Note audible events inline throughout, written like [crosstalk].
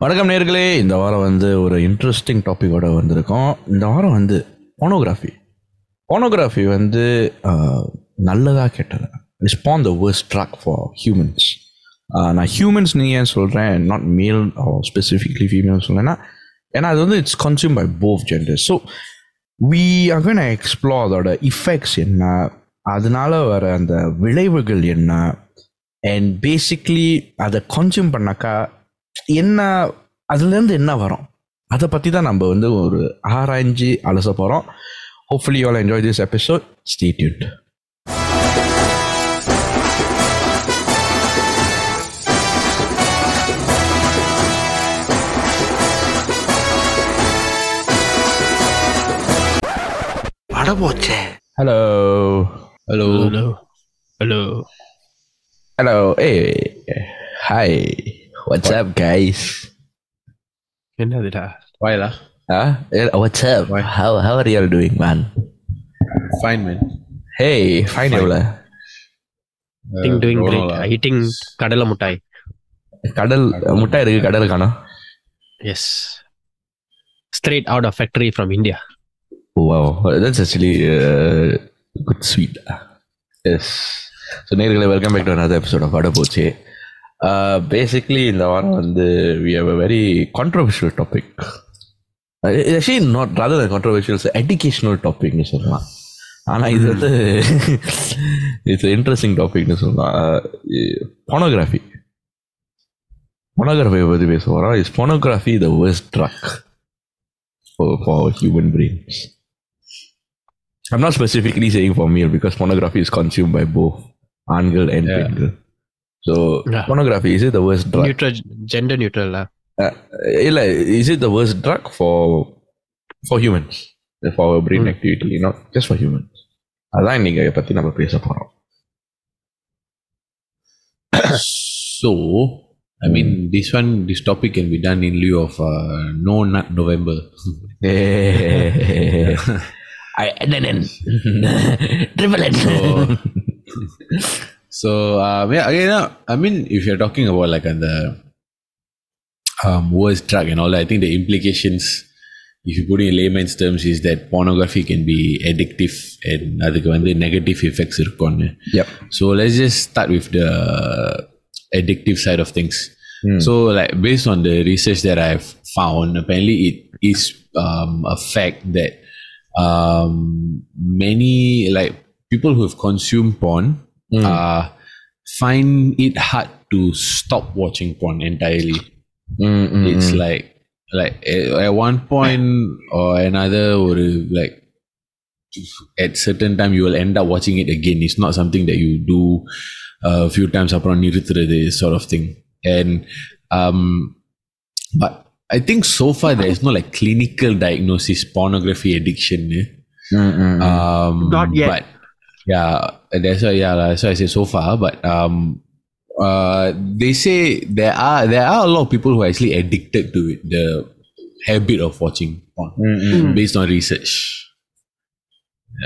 வணக்கம் நேர்களே. இந்த வாரம் வந்து ஒரு இன்ட்ரெஸ்டிங் டாப்பிக்கோட வந்திருக்கோம். இந்த வாரம் வந்து போனோகிராஃபி போனோகிராஃபி வந்து நல்லதாக நல்லதா கெட்டதா? Respond the worst drug for humans நான் ஹியூமன்ஸ் நீ ஏன் சொல்கிறேன் நாட் மேல் ஸ்பெசிஃபிக்லி ஃபீமேல் சொல்கிறேன்னா ஏன்னா அது வந்து it's consume by both gender so we again explore அதோட இஃபெக்ட்ஸ் என்ன அதனால வர அந்த விளைவுகள் என்ன அண்ட் பேசிக்லி அதை கன்சியூம் பண்ணாக்கா என்ன அதுலேருந்து என்ன வரும்? அதை பற்றி தான் நம்ம வந்து ஒரு ஆராய்ஞ்சு அலச போகிறோம் hopefully you enjoy this episode stay Dude hello hello hello hello hello hey hi what's up guys என்னதுடா வாயிலா what's up how how are you all doing man fine man hey fine எவ்வளோ ஈட்டிங் டூயிங் கிரேட் ஈட்டிங் கடலை முட்டாய் கடல் முட்டை இருக்கு கடல் காணோம் S straight out of factory from India Wow, that's actually uh, good sweet. Yes. So நேர்களை welcome back to another episode of அடப்போச்சு basically இந்த வாரம் வந்து we have a very controversial topic actually not rather controversials educational டாபிக்னு சொல்லலாம் ஆனால் இது வந்து it's interesting டாபிக்னு சொல்லலாம் போனோகிராஃபி போனோகிராஃபியை பற்றி பேச போகிறோம் is pornography the worst drug for human brains I'm not specifically saying for male because pornography is consumed by both ஆண்கள் and Yeah. பெண்கள். So Yeah. pornography is it the worst drug? Neutral gender நியூட்ரலா இல்ல is it the worst drug for for humans for our brain Hmm. activity not just for humans. அதான் இன்னைக்கு இதை பத்தி நம்ம பேச போறோம். So, I mean, this one, this topic can be done in lieu of uh, No Nut November. I NNN [laughs] [laughs] triple N. So, [laughs] So uh, yeah, again, I mean, if you're talking about like on the um, worst drug and all that, I think the implications, if you put it in layman's terms, is that pornography can be addictive and other negative effects. Yep. So let's just start with the addictive side of things. Hmm. So like based on the research that I've found, apparently it is um, a fact that um, many like people who have consumed porn mm. uh, find it hard to stop watching porn entirely. Mm-hmm. It's hmm. like like at one point or another, or like at certain time you will end up watching it again. It's not something that you do a few times upon this sort of thing. And um, but I think so far there is no like clinical diagnosis pornography addiction. Eh? Um, not yet. But yeah, that's why yeah, that's why I say so far. But um, uh, they say there are there are a lot of people who are actually addicted to it, the habit of watching porn, Mm, mm. based on research.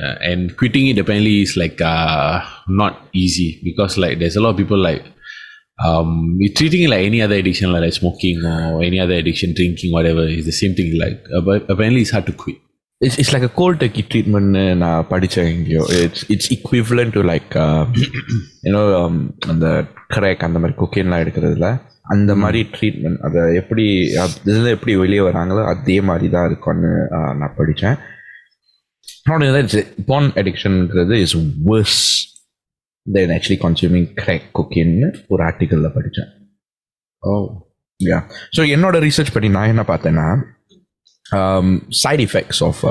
Uh, and quitting it apparently is like uh, not easy because like there's a lot of people like um you're treating it like any other addiction like, like smoking or any other addiction drinking whatever is the same thing like uh, but apparently it's hard to quit it's it's like cold turkey ட்ரீட்மெண்ட்னு நான் படித்தேன் எங்கேயோ it's it's equivalent to like you know அந்த crack அந்த மாதிரி கொக்கேன்லாம் எடுக்கிறதுல அந்த மாதிரி treatment அதை எப்படி இதில் எப்படி வெளியே வராங்களோ அதே மாதிரி தான் இருக்கும்னு நான் படித்தேன் porn அடிக்ஷன்ங்கிறது is worse then actually consuming crack கொக்கேன்னு ஒரு ஆர்டிக்கலில் படித்தேன் oh. யா ஸோ என்னோட ரிசர்ச் படி நான் என்ன பார்த்தேன்னா சைட் எஃபெக்ட்ஸ் ஆஃப்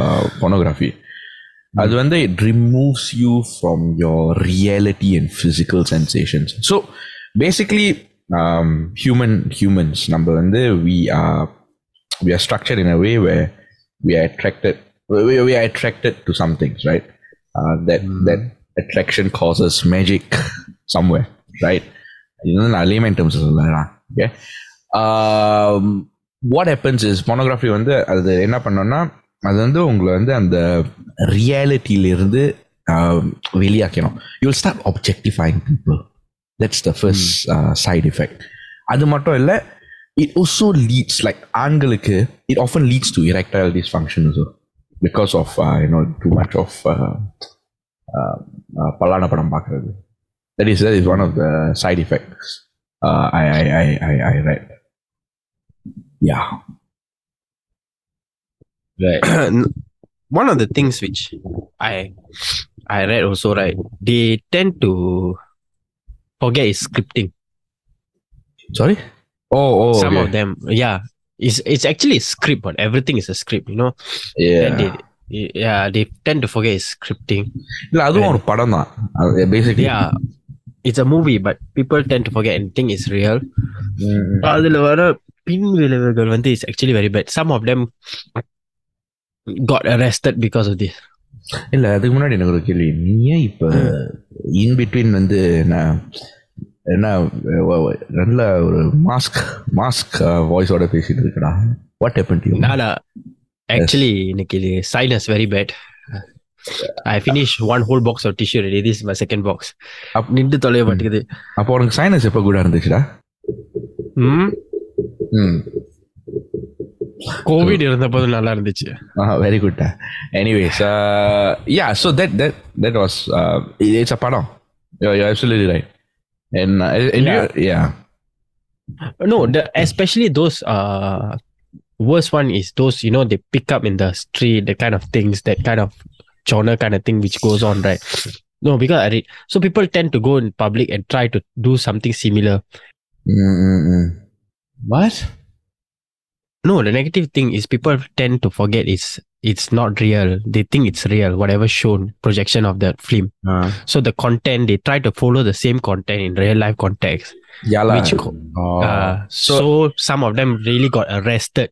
pornography அது வந்து it removes you from your reality and physical sensations so basically human humans நம்ம வந்து we are we are structure in a way way we are attracted we are attracted to some things right that that attraction causes magic somewhere right இது வந்து நான் layman terms சொல்லலாம் okay what happens is pornography வந்து அது என்ன பண்ணோம்னா அது வந்து உங்களை வந்து அந்த ரியாலிட்டியிலிருந்து வெளியாக்கணும் you will stop objectifying people that's the first side effect அது மட்டும் இல்லை இட் ஓசோ லீட்ஸ் லைக் ஆண்களுக்கு it often leads to erectile dysfunction because of you know too much of பல்லான படம் பார்க்குறது. That is is one of the side effects I I I I I right yeah Right. [clears throat] one of the things which I I read also right, they tend to forget is scripting. sorry oh oh Some okay. of them, yeah, it's it's actually a script, but everything is a script, you know. yeah Then they, yeah, they tend to forget is scripting. இல்ல அதுவும் ஒரு படம் தான் basically Yeah, it's a movie, but people tend to forget and think it's real. அதுல வர பின் விளைவுகள் வந்து is actually very bad some of them got arrested because of this இல்ல அதுக்கு முன்னாடி எனக்கு ஒரு கேள்வி. நீ ஏன் இப்ப இன் பிட்வீன் வந்து நான் என்ன நல்ல ஒரு மாஸ்க் மாஸ்க் வாய்ஸோட பேசிட்டு இருக்கடா. வாட் ஹேப்பன் டு நானா ஆக்சுவலி இன்னைக்கு இது sinus very bad I finish one whole box of tissue ready this my second box அப் நின்று தொலைய மாட்டேங்குது அப்போ உனக்கு சைனஸ் எப்போ கூட இருந்துச்சுடா? ம். கோவிட் இருந்த போது நல்லா இருந்துச்சு very good anyways yeah so that that that was it's a படம் you absolutely right and uh, and Yeah. you, yeah no the, especially those uh worst one is those you know they pick up in the street the kind of things that kind of genre kind of thing which goes on right no because I read so people tend to go in public and try to do something similar Mm-mm-mm. What? no the negative thing is people tend to forget it's it's not real they think it's real whatever shown projection of the film Uh, so the content they try to follow the same content in real life context yeah lah. which co- oh. uh, so, some of them really got arrested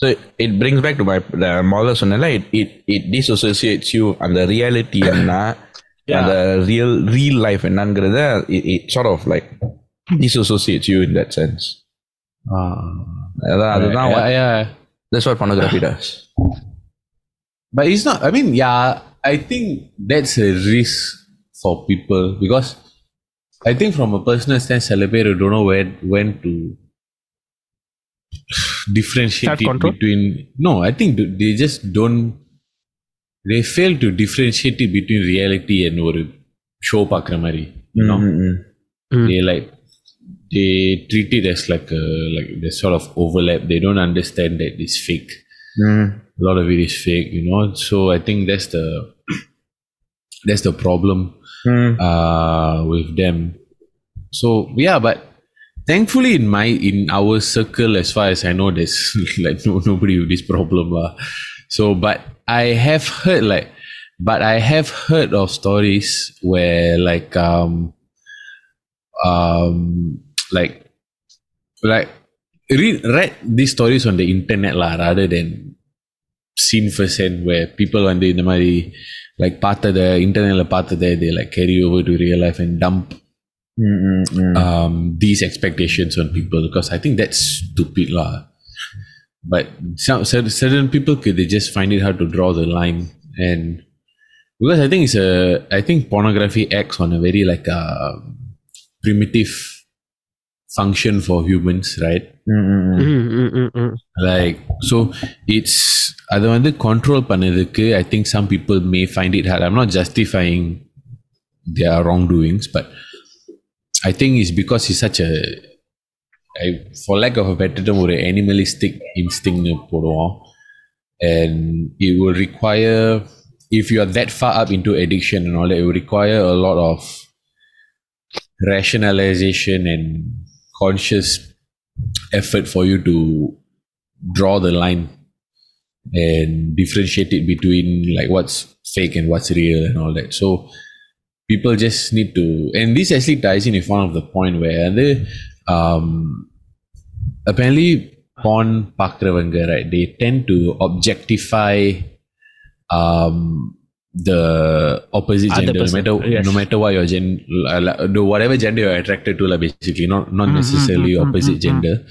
So it brings back to my the முதல்ல சொன்னல it it it disassociates you அந்த reality என்ன அந்த real real life என்னங்கிறத it, it sort of like disassociates you in that sense Ah. அதான் அதுதான் yeah, what, yeah. that's what pornography does [laughs] But it's not, I mean, yeah, I think that's a risk for people because I think from a personal stance, celebrate don't know where when to [sighs] differentiate it Self-control? between. No, I think th- they just don't. They fail to differentiate it between reality and ஒரு show பார்க்குற மாதிரி you know Mm-mm. they like they treat it as like a like the sort of overlap they don't understand that it's fake Mm. a lot of it is fake you know so i think that's the [clears throat] that's the problem Mm. uh with them so yeah but thankfully in my in our circle as far as i know there's [laughs] like no nobody with this problem lah. so but i have heard like but i have heard of stories where like um um like like read read these stories on the internet lah rather than seen firsthand where people வந்து இந்த மாதிரி like பார்த்ததை இன்டர்நெட்ல பார்த்ததை they like carry over to real life and dump Mm-mm-mm. um, these expectations on people because I think that's stupid lah. But some cer- certain people could they just find it hard to draw the line and because I think it's a I think pornography acts on a very like a primitive function for humans, right? Mm-mm-mm. Mm, mm, mm, mm. like so it's அதை வந்து control பண்ணதுக்கு I think some people may find it heart I'm not justifying their wrongdoings but i think it's because he's such a I, for lack of a better term ஒரு animalistic instinct போடுவோம் and it will require if you are that far up into addiction and all that it will require a lot of rationalization and conscious effort for you to draw the line and differentiate it between like what's fake and what's real and all that. So people just need to, and this actually ties in with one of the point where they, um, apparently porn pakravanga, right? They tend to objectify, um, the opposite Other gender no person, matter yes. no matter what your gen like, whatever gender you're attracted to like basically. Not not Mm, mm, necessarily mm, mm, opposite mm, mm. gender.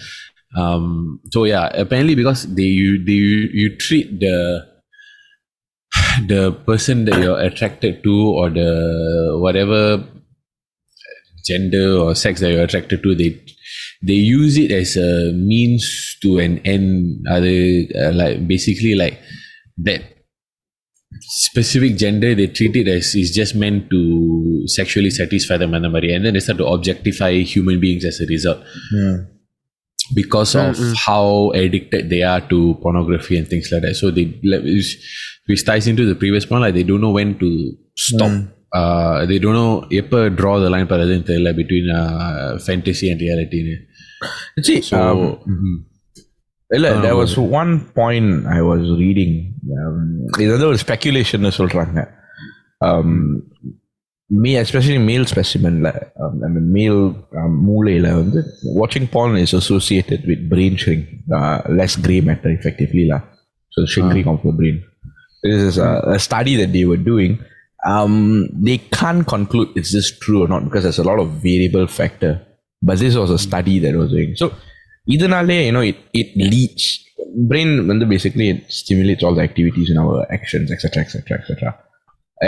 Um so yeah apparently because they you they you, you treat the the person that you're attracted to or the whatever gender or sex that you're attracted to they they use it as a means to an end. அது uh, like basically like that specific gender they treat it as is just meant to sexually satisfy them and and then they start to objectify human beings as a result because of how addicted they are to pornography and things like that. So they like, which, which ties into the previous point, like they don't know when to stop. Uh, they don't know எப்ப draw the line பரதுன்னு தெரியல between uh, fantasy and reality. See, So um, mhm. இல்ல there was one point I was reading um, இது வந்து ஒரு speculation சொல்றாங்க um, me especially male specimenல um, I mean male um, மூளையில வந்து watching porn is associated with brain shrink uh, less gray matter effectively lah so shrinking of the brain this is a, a study that they were doing um, they can't conclude is this true or not because there's a lot of variable factor but this was a study that was doing so இதனாலே you know it it leads brain வந்து basically it stimulates all the activities in our actions etc etc etc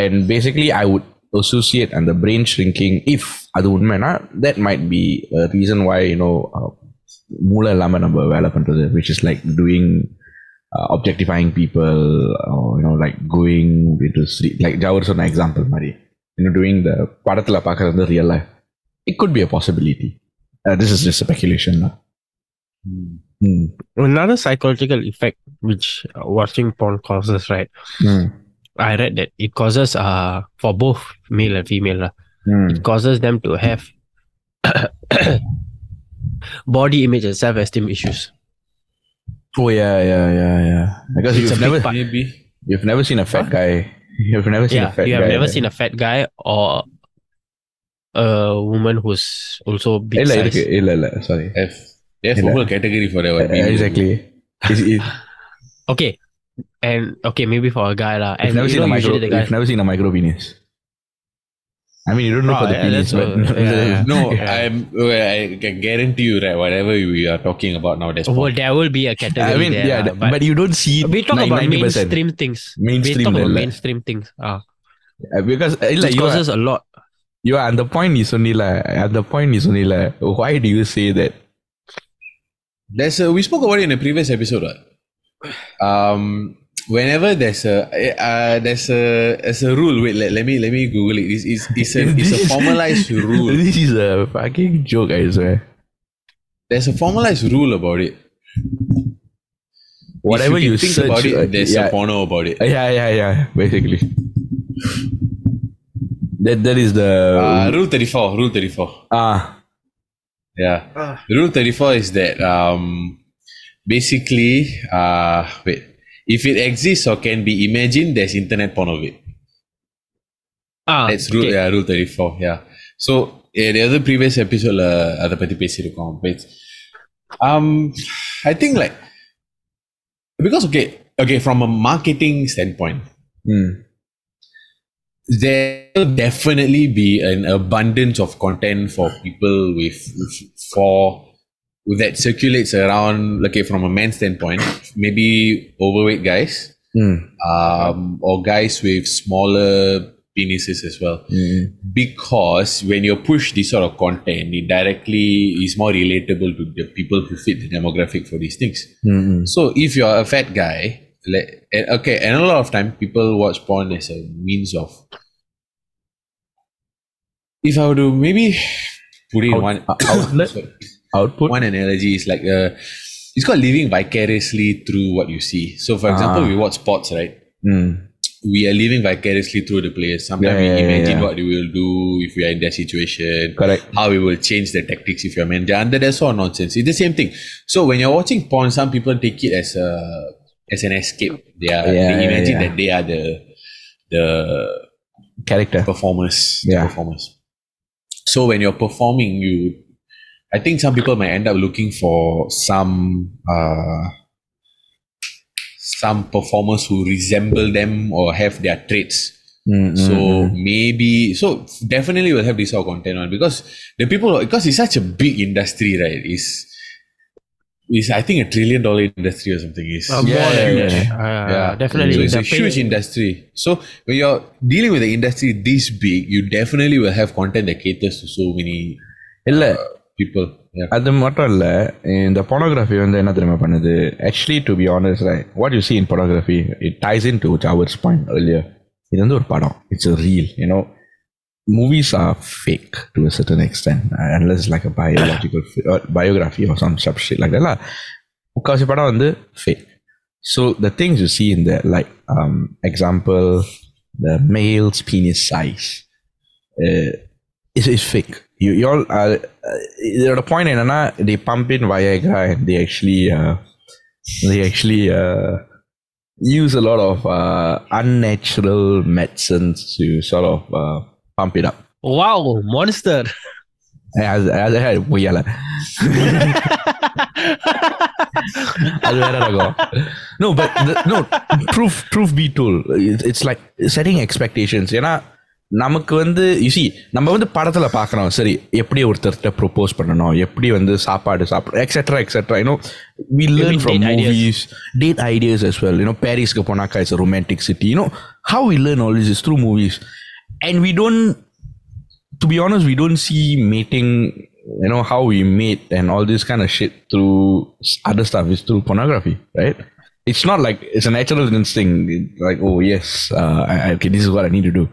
and basically I would associate and the brain shrinking if அது உண்மைனா that might be a reason why you know uh, மூளை இல்லாம நம்ம வேலை பண்றது which is like doing uh, objectifying people or you know like going into sleep like ஜவர் சொன்ன example மாதிரி you know doing the படத்துல பார்க்கறது வந்து real it could be a possibility uh, this is just speculation lah. Mm. Another psychological effect which uh, watching porn causes, right? Mm. I read that it causes uh for both male and female, uh, mm. it causes them to have [coughs] body image and self esteem issues. Oh yeah, yeah, yeah, yeah. Because it's you've never part. maybe you've never seen a fat guy. [laughs] You've never seen yeah, a fat you have guy, never seen a fat guy or a woman who's also big. Eh, ella, size. Ella, ella, eh, sorry. F. There's yeah. whole category forever. Yeah, exactly. It's, it's, okay. And okay, maybe for a guy lah. And never seen a micro. Never seen a micro penis. I mean, you don't know oh, for the [laughs] yeah, penis, but no, yeah. I'm. I can guarantee you, that Whatever we are talking about now, there's. Oh, well, there will be a category. I mean, there, yeah, but, but, you don't see. We talk about 90%. mainstream things. Mainstream, we talk about mainstream things. Ah. Yeah, because it like, causes are, a lot. You are, and the point is only like, and the point is only like, why do you say that there's a, we spoke about it in a previous episode. Right? Um, whenever there's a uh, there's a there's a rule. Wait, let, let me let me Google it. It's, it's, it's a [laughs] it's a formalized rule. this is a fucking joke I swear There's a formalized rule about it. whatever you, you, think search about it, uh, there's yeah, a porno about it. yeah yeah yeah basically that that is the Uh, rule thirty four. Rule thirty four. ah Yeah. Rule 34 is that um, basically, uh, wait, if it exists or can be imagined, there's internet porn of it. Ah, That's rule, okay. yeah, rule 34. Yeah. So, yeah, the other previous episode, uh, அதை பத்தி பேசியிருக்கோம் but it's- um, I think like, because, okay, okay, from a marketing standpoint, hmm. there will definitely be an abundance of content for people with for that circulates around okay from a man's standpoint maybe overweight guys Hmm. um, or guys with smaller penises as well Hmm. because when you push this sort of content it directly is more relatable to the people who fit the demographic for these things Hmm. so if you're a fat guy, like okay, and a lot of time people watch porn as a means of. If I were to maybe put in Out- one [coughs] outlet? sorry, output one analogy is like uh, it's called living vicariously through what you see. So, for example, Ah. we watch sports, right? Hmm. We are living vicariously through the players. Sometimes Yeah, we imagine yeah. what we will do if we are in their situation correct how we will change the tactics if you're a manager. And that's all nonsense. It's the same thing. So when you're watching porn, some people take it as a as an escape. They are Yeah, they yeah, imagine yeah. that they are the the character performers. the Yeah. performers. So when you're performing, you I think some people might end up looking for some uh some performers who resemble them or have their traits. Hmm, hmm, So hmm. maybe so definitely we'll have this sort of content on because the people because it's such a big industry, right? Is is I think a trillion dollar industry or something is Uh, Yeah, yeah, that. yeah. Uh, yeah definitely. So it's The a huge industry. So when you're dealing with the industry this big, you definitely will have content that caters to so many இல்ல people. Yeah. அது மட்டும் இல்ல இந்த pornography வந்து என்ன தெரியுமா பண்ணுது actually to be honest right what you see in pornography it ties into Jawad's point earlier இது வந்து ஒரு படம் it's a real you know movies are fake to a certain extent uh, unless it's like a biological fi- or biography or some such shit like that lah முக்காவாசி படம் வந்து fake so the things you see in there like um example the male's penis size uh, is, is fake you you all uh, uh, இதோட point என்னன்னா they pump in Viagra and they actually uh, they actually uh, use a lot of uh, unnatural medicines to sort of uh, pump it up. Wow, monster. அது அது பொய்யால அது வேற ரகம் no but the, no proof proof be told. It's, it's like setting expectations. ஏன்னா நமக்கு வந்து UC நம்ம வந்து படத்துல பார்க்குறோம் சரி எப்படி ஒருத்தர்கிட்ட ப்ரொப்போஸ் பண்ணணும் எப்படி வந்து சாப்பாடு சாப்பிட etcetera etcetera you know we learn from date ideas? Movies date ideas as well. You know பாரிஸ்க்கு போனாக்கா it's romantic city you know how we learn all this through movies and we don't to be honest we don't see mating you know how we mate and all this kind of shit through other stuff. Is through pornography right? It's not like it's a natural instinct. Like oh yes uh, I, okay this is what i need to do.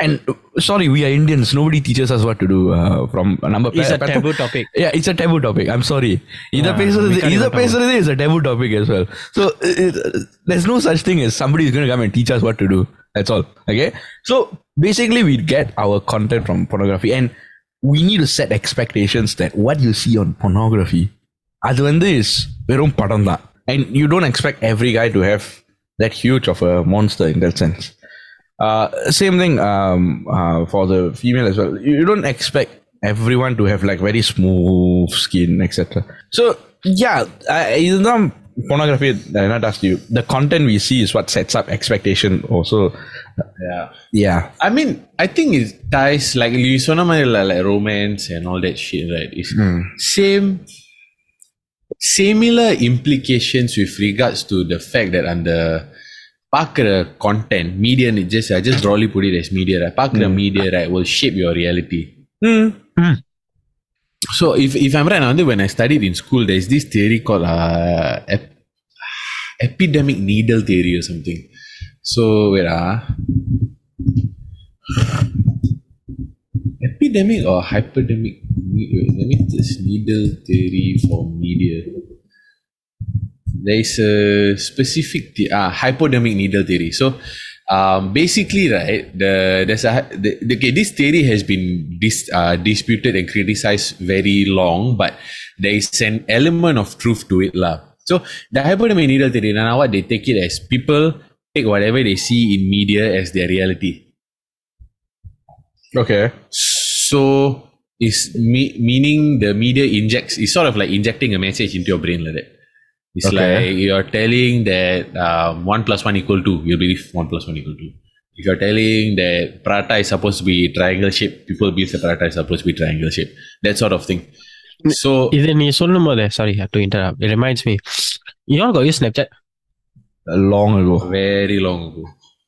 And sorry we are indians. Nobody teaches us what to do uh, from a number it's pa- a taboo pa- topic. Yeah it's a taboo topic. I'm sorry. Either uh, either is a taboo topic as well. So it, it, there's no such thing as somebody is going to come and teach us what to do. That's all. Okay? So basically, we get our content from pornography, and we need to set expectations that what you see on pornography, அது வந்து is வெறும் படம் தான். And you don't expect every guy to have that huge of a monster in that sense. Uh, same thing um, uh, for the female as well. You you don't expect everyone to have like very smooth skin, etc. So yeah, I, இதுதான் pornography that not asked you. The content we see is what sets up expectation. Also, Yeah. yeah, I mean, I think it ties like you சொன்ன மாதிரி இல்ல, like romance and all that shit, right? It's same similar implications with regards to the fact that அந்த பார்க்குற content media ன்னு just I just broadly put it as media right பார்க்குற media right will shape your reality so if if I'm right வந்து when I studied in school there's this theory called uh, ep- epidemic needle theory or something so wait ah. Epidemic or hyperdemic let me just needle theory for media. There is a specific the, ah, hypodemic needle theory. So um, basically right the there's a the, okay, this theory has been dis, uh, disputed and criticized very long but there is an element of truth to it lah. so the hypodemic needle theory now what they take it as people take whatever they see in media as their reality okay, so is me- meaning the media injects is sort of like injecting a message into your brain like that. It's Okay. like you're telling that um, one plus one equal two, you believe one plus one equal two. If you're telling that prata is supposed to be triangle shape, people believe the prata is supposed to be triangle shape. That sort of thing. So இது நீ சொல்லும் போது sorry I have to interrupt it reminds me you all got use Snapchat long ago. very long ago.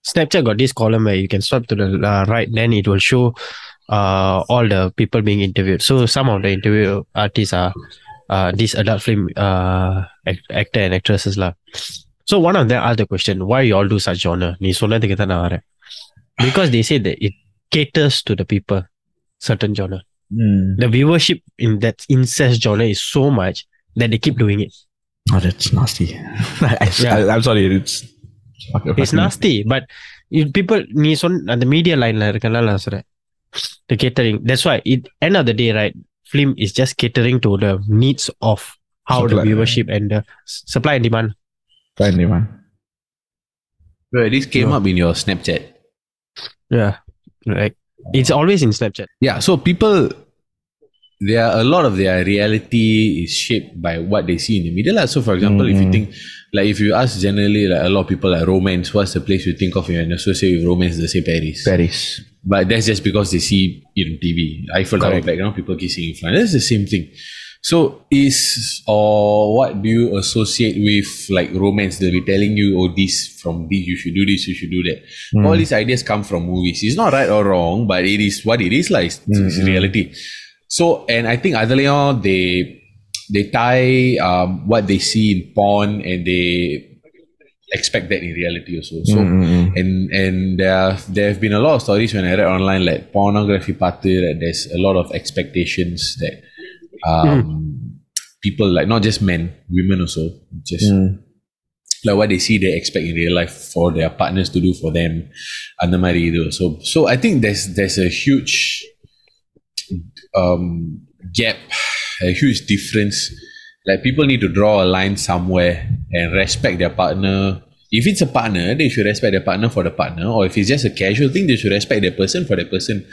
Snapchat got this column where you can swipe to the uh, right then it will show uh, all the people being interviewed so some of the interview artists are uh, these adult film uh, act- actor and actresses lah. so one of them asked the question why you all do such genre நீ சொன்னதுக்கு தான் நான் வரேன் because they say that it caters to the people certain genre the viewership in that incest genre is so much that they keep doing it Oh, that's nasty. [laughs] I, Yeah. I, am sorry. It's it's nasty but you people நீ சொன்ன அந்த media லைன்ல இருக்கனால நான் சொல்றேன் the catering that's why it end of the day right film is just catering to the needs of how the Supply. viewership and the s- supply and demand Finally, man. Bro, this came up in your Snapchat. yeah like it's always in snapchat Yeah, so people, there are a lot of their reality is shaped by what they see in the media. lah. So, for example, if you mm-hmm. think, like, if you ask generally, like, a lot of people like romance, what's the place you think of when you associate with romance? They say Paris. Paris. But that's just because they see it on TV. I Tower like background, people kissing in front. That's the same thing. So is or what do you associate with like romance? They'll be telling you, oh, this from this, you should do this, you should do that. Mm. All these ideas come from movies. It's not right or wrong, but it is what it is like. It's, it's mm-hmm. reality. So, and I think Adeleon, they they tie um, what they see in porn and they expect that in reality also. So, mm-hmm. and and there have, there have been a lot of stories when I read online like pornography party that there's a lot of expectations that um, mm. people like not just men, women also just. Mm. Like what they see, they expect in real life for their partners to do for them, and the marriage So So I think there's there's a huge um, gap a huge difference. Like people need to draw a line somewhere and respect their partner. If it's a partner they should respect their partner for the partner. Or if it's just a casual thing they should respect their person for the person.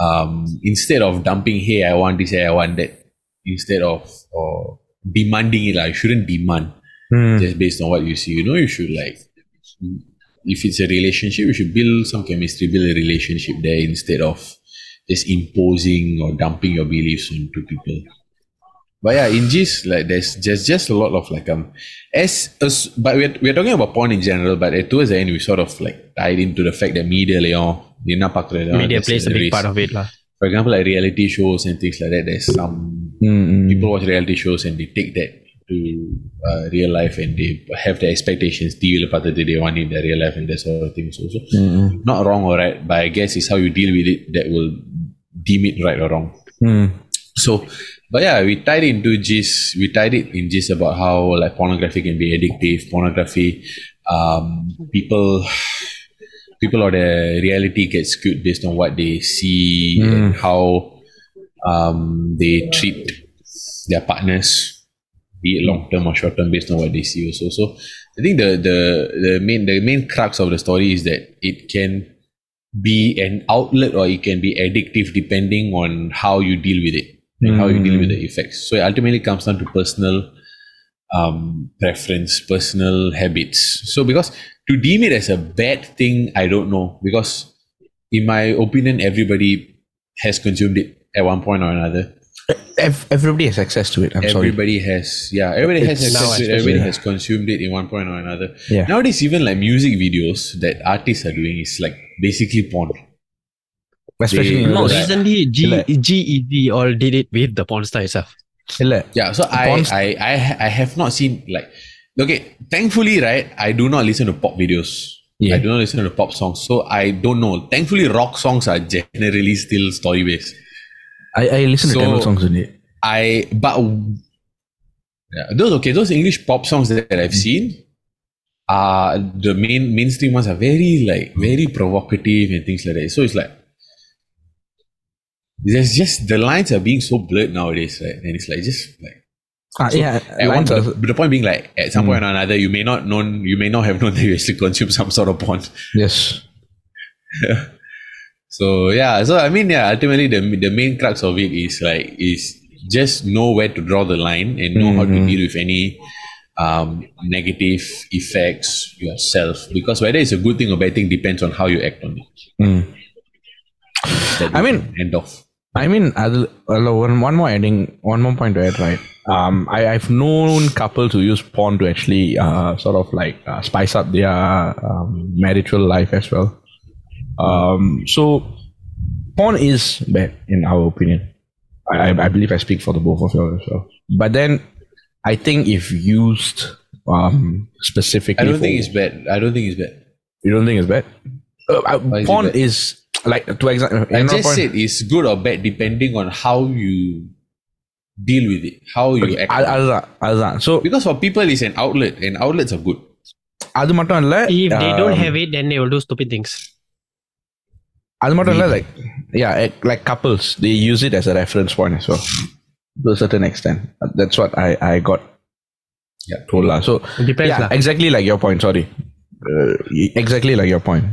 Um, instead of dumping hey I want this hey I want that instead of or demanding it like you shouldn't demand. Mm. just based on what you see. You know, you should like, if it's a relationship, you should build some chemistry, build a relationship there instead of just imposing or dumping your beliefs onto people. But yeah, in G's, like there's just just a lot of like um, as, as but we're we're talking about porn in general. But at, towards the end, we sort of like tied into the fact that media, leon, oh, media plays a big part of it, lah. For example, like reality shows and things like that. There's some mm-hmm. people watch reality shows and they take that to uh, real life and they have their expectations. TV பார்த்துட்டு they want it in their real life and that sort of things also. Mm-mm. Not wrong or right, but I guess it's how you deal with it that will deem it right or wrong. Mm. So, but yeah, we tied into GIS. We tied it in GIS about how like pornography can be addictive. Pornography, um, people, people or the reality gets skewed based on what they see and how um, they treat their partners, be it long term or short term, based on what they see also. So, I think the the the main the main crux of the story is that it can be an outlet or it can be addictive depending on how you deal with it and how you deal with the effects. So it ultimately comes down to personal um, preference, personal habits. So because to deem it as a bad thing, I don't know because in my opinion, everybody has consumed it at one point or another. Everybody has access to it. I'm everybody sorry. has, yeah. Everybody it's has access to it. Everybody yeah. has consumed it in one point or another. Yeah. Nowadays, even like music videos that artists are doing is like basically porn. Especially they, no, recently G G E all did it with the porn star itself. Yeah, so I, I I I have not seen like okay. Thankfully, right, I do not listen to pop videos. Yeah. I do not listen to pop songs, so I don't know. Thankfully, rock songs are generally still story based. I, I listen to So- Tamil songs only. I but yeah, those okay. Those English pop songs that I've seen, uh the main mainstream ones are very like very provocative and things like that. So it's like there's just the lines are being so blurred nowadays, right? And it's like just like Ah, So, yeah, at one, are- the point being like at some point or another you may not known you may not have known [laughs] that you actually consume some sort of porn. yes. [laughs] So yeah, so I mean yeah, ultimately the the main crux of it is like is just know where to draw the line and know how to deal with any um, negative effects yourself. Because whether it's a good thing or bad thing depends on how you act on it. Mm. I mean- end off. I mean, I'll, I'll- one, one more adding, one more point to add, right? Um, I, I've known couples who use porn to actually uh, sort of like uh, spice up their um, marital life as well. Um, so, porn is bad in our opinion. I, I- I believe I speak for the both of you as well. But then, I think if used um, specifically, I don't for- think it's bad. I don't think it's bad. you don't think it's bad. Uh, uh, Why is it porn bad? is like to example. I just said it's good or bad depending on how you deal with it, how you act. on it. அதுதான் அதுதான் so Because for people, it's an outlet, and outlets are good. அது மட்டும் இல்ல If they don't um, have it, then they will do stupid things. they use it as a reference point as well to a certain extent that's what I I got Yeah. told lah so It depends yeah lah. exactly like your point sorry uh, exactly like your point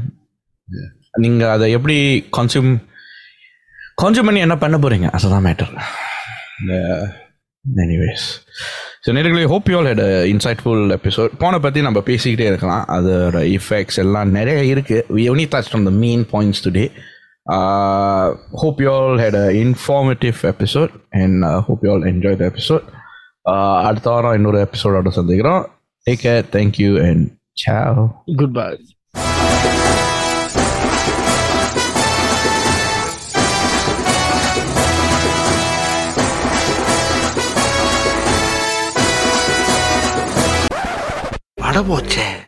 நீங்க அதை எப்படி consume consume பண்ணி என்ன பண்ண போறீங்க அதுதான் matter Yeah. Anyways so நேர்களை hope you all had insightful episode போனை பற்றி நம்ம பேசிக்கிட்டே இருக்கலாம். அதோட இஃபெக்ட்ஸ் எல்லாம் நிறைய இருக்குது we only touch on the main points today hope you all had a informative episode and hope you all enjoy the episode அடுத்த வாரம் இன்னொரு எபிசோடோட சந்திக்கிறோம். Take care thank you and ciao bye ఆడబోచ్చే